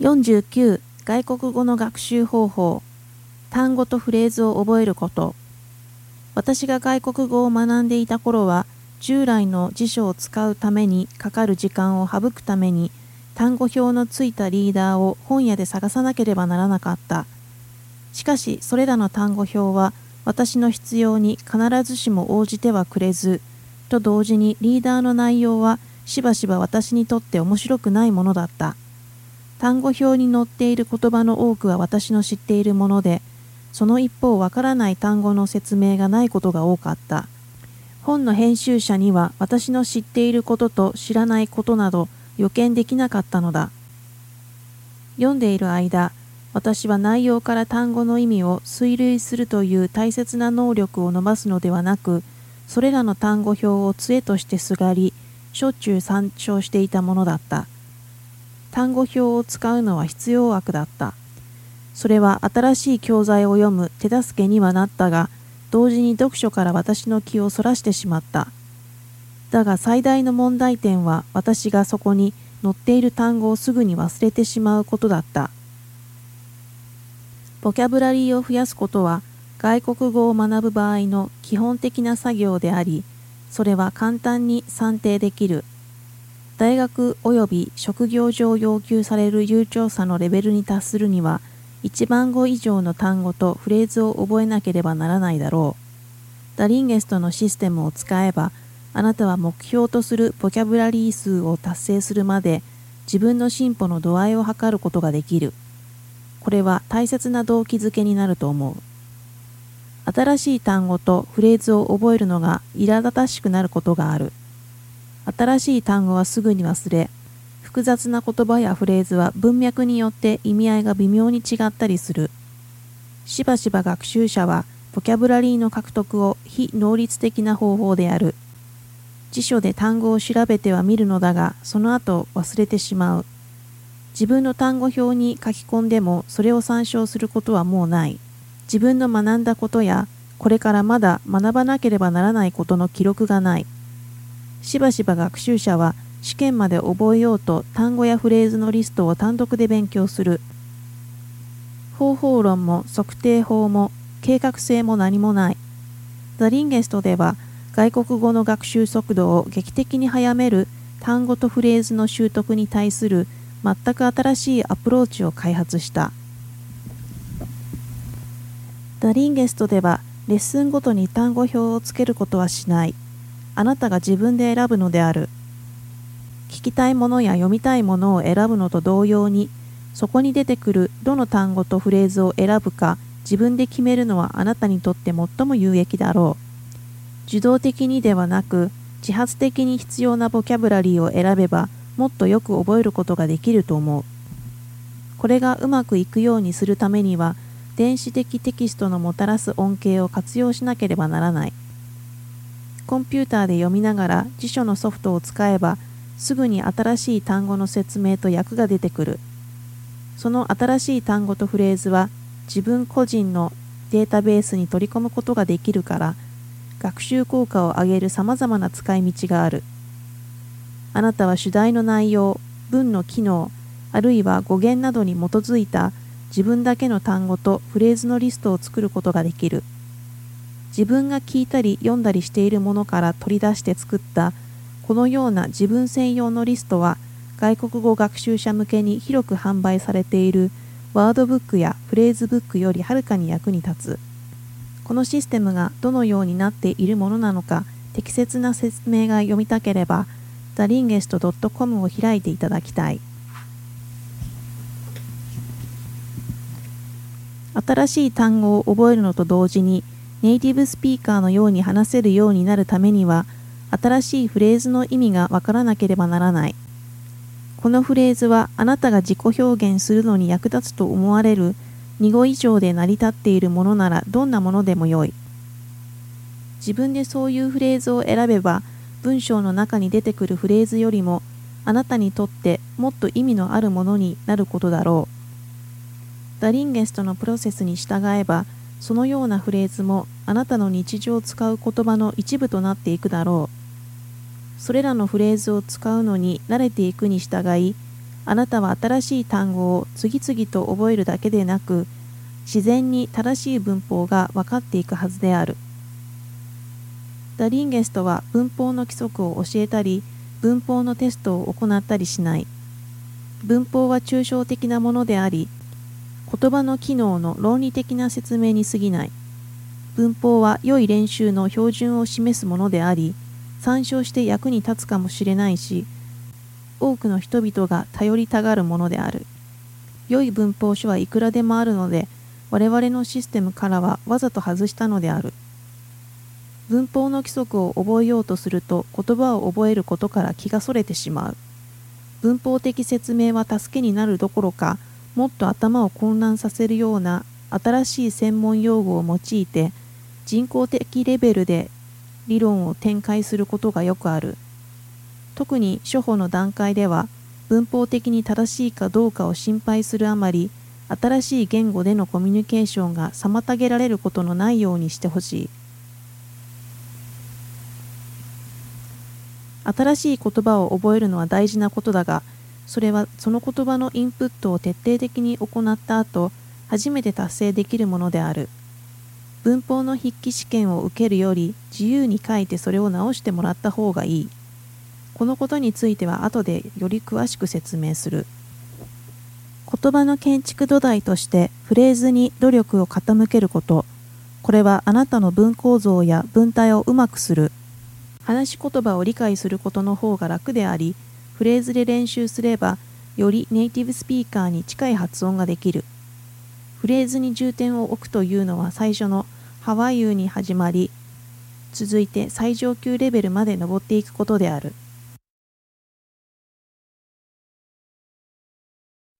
49外国語の学習方法。単語とフレーズを覚えること。私が外国語を学んでいた頃は従来の辞書を使うためにかかる時間を省くために単語表のついたリーダーを本屋で探さなければならなかった。しかしそれらの単語表は私の必要に必ずしも応じてはくれずと同時にリーダーの内容はしばしば私にとって面白くないものだった。単語表に載っている言葉の多くは私の知っているものでその一方わからない単語の説明がないことが多かった。本の編集者には私の知っていることと知らないことなど予見できなかったのだ。読んでいる間私は内容から単語の意味を推類するという大切な能力を伸ばすのではなくそれらの単語表を杖としてすがりしょっちゅう参照していたものだった。単語表を使うのは必要悪だった。それは新しい教材を読む手助けにはなったが同時に読書から私の気をそらしてしまった。だが最大の問題点は私がそこに載っている単語をすぐに忘れてしまうことだった。ボキャブラリーを増やすことは外国語を学ぶ場合の基本的な作業でありそれは簡単に算定できる。大学及び職業上要求される悠長さのレベルに達するには1万語以上の単語とフレーズを覚えなければならないだろう。ダリンゲストのシステムを使えば、あなたは目標とするボキャブラリー数を達成するまで自分の進歩の度合いを測ることができる。これは大切な動機づけになると思う。新しい単語とフレーズを覚えるのが苛立たしくなることがある。新しい単語はすぐに忘れ、複雑な言葉やフレーズは文脈によって意味合いが微妙に違ったりする。しばしば学習者はボキャブラリーの獲得を非能率的な方法である。辞書で単語を調べては見るのだが、その後忘れてしまう。自分の単語表に書き込んでもそれを参照することはもうない。自分の学んだことやこれからまだ学ばなければならないことの記録がない。しばしば学習者は試験まで覚えようと単語やフレーズのリストを単独で勉強する。方法論も測定法も計画性も何もない。ザ・リンゲストでは外国語の学習速度を劇的に速める単語とフレーズの習得に対する全く新しいアプローチを開発した。ダリンゲストではレッスンごとに単語表をつけることはしない。あなたが自分で選ぶのである。聞きたいものや読みたいものを選ぶのと同様にそこに出てくるどの単語とフレーズを選ぶか自分で決めるのはあなたにとって最も有益だろう。受動的にではなく自発的に必要なボキャブラリーを選べばもっとよく覚えることができると思う。これがうまくいくようにするためには電子的テキストのもたらす恩恵を活用しなければならない。コンピューターで読みながら辞書のソフトを使えばすぐに新しい単語の説明と訳が出てくる。その新しい単語とフレーズは自分個人のデータベースに取り込むことができるから学習効果を上げるさまざまな使い道がある。あなたは主題の内容文の機能あるいは語源などに基づいた自分だけの単語とフレーズのリストを作ることができる。自分が聞いたり読んだりしているものから取り出して作ったこのような自分専用のリストは外国語学習者向けに広く販売されているワードブックやフレーズブックよりはるかに役に立つ。このシステムがどのようになっているものなのか適切な説明が読みたければ thelingest.com を開いていただきたい。新しい単語を覚えるのと同時にネイティブスピーカーのように話せるようになるためには新しいフレーズの意味がわからなければならない。このフレーズはあなたが自己表現するのに役立つと思われる2語以上で成り立っているものならどんなものでもよい。自分でそういうフレーズを選べば文章の中に出てくるフレーズよりもあなたにとってもっと意味のあるものになることだろう。ダリンゲストのプロセスに従えばそのようなフレーズもあなたの日常を使う言葉の一部となっていくだろう。それらのフレーズを使うのに慣れていくに従いあなたは新しい単語を次々と覚えるだけでなく自然に正しい文法が分かっていくはずである。ダリンゲストは文法の規則を教えたり文法のテストを行ったりしない。文法は抽象的なものであり言葉の機能の論理的な説明に過ぎない。文法は良い練習の標準を示すものであり参照して役に立つかもしれないし多くの人々が頼りたがるものである。良い文法書はいくらでもあるので、我々のシステムからはわざと外したのである。文法の規則を覚えようとすると言葉を覚えることから気がそれてしまう。文法的説明は助けになるどころか、もっと頭を混乱させるような新しい専門用語を用いて人工的レベルで理論を展開することがよくある。特に初歩の段階では文法的に正しいかどうかを心配するあまり新しい言語でのコミュニケーションが妨げられることのないようにしてほしい新しい言葉を覚えるのは大事なことだがそれはその言葉のインプットを徹底的に行った後初めて達成できるものである文法の筆記試験を受けるより自由に書いてそれを直してもらった方がいいこのことについては後でより詳しく説明する。言葉の建築土台としてフレーズに努力を傾けること。これはあなたの文構造や文体をうまくする。話し言葉を理解することの方が楽であり、フレーズで練習すれば、よりネイティブスピーカーに近い発音ができる。フレーズに重点を置くというのは最初のハワイユーに始まり、続いて最上級レベルまで登っていくことである。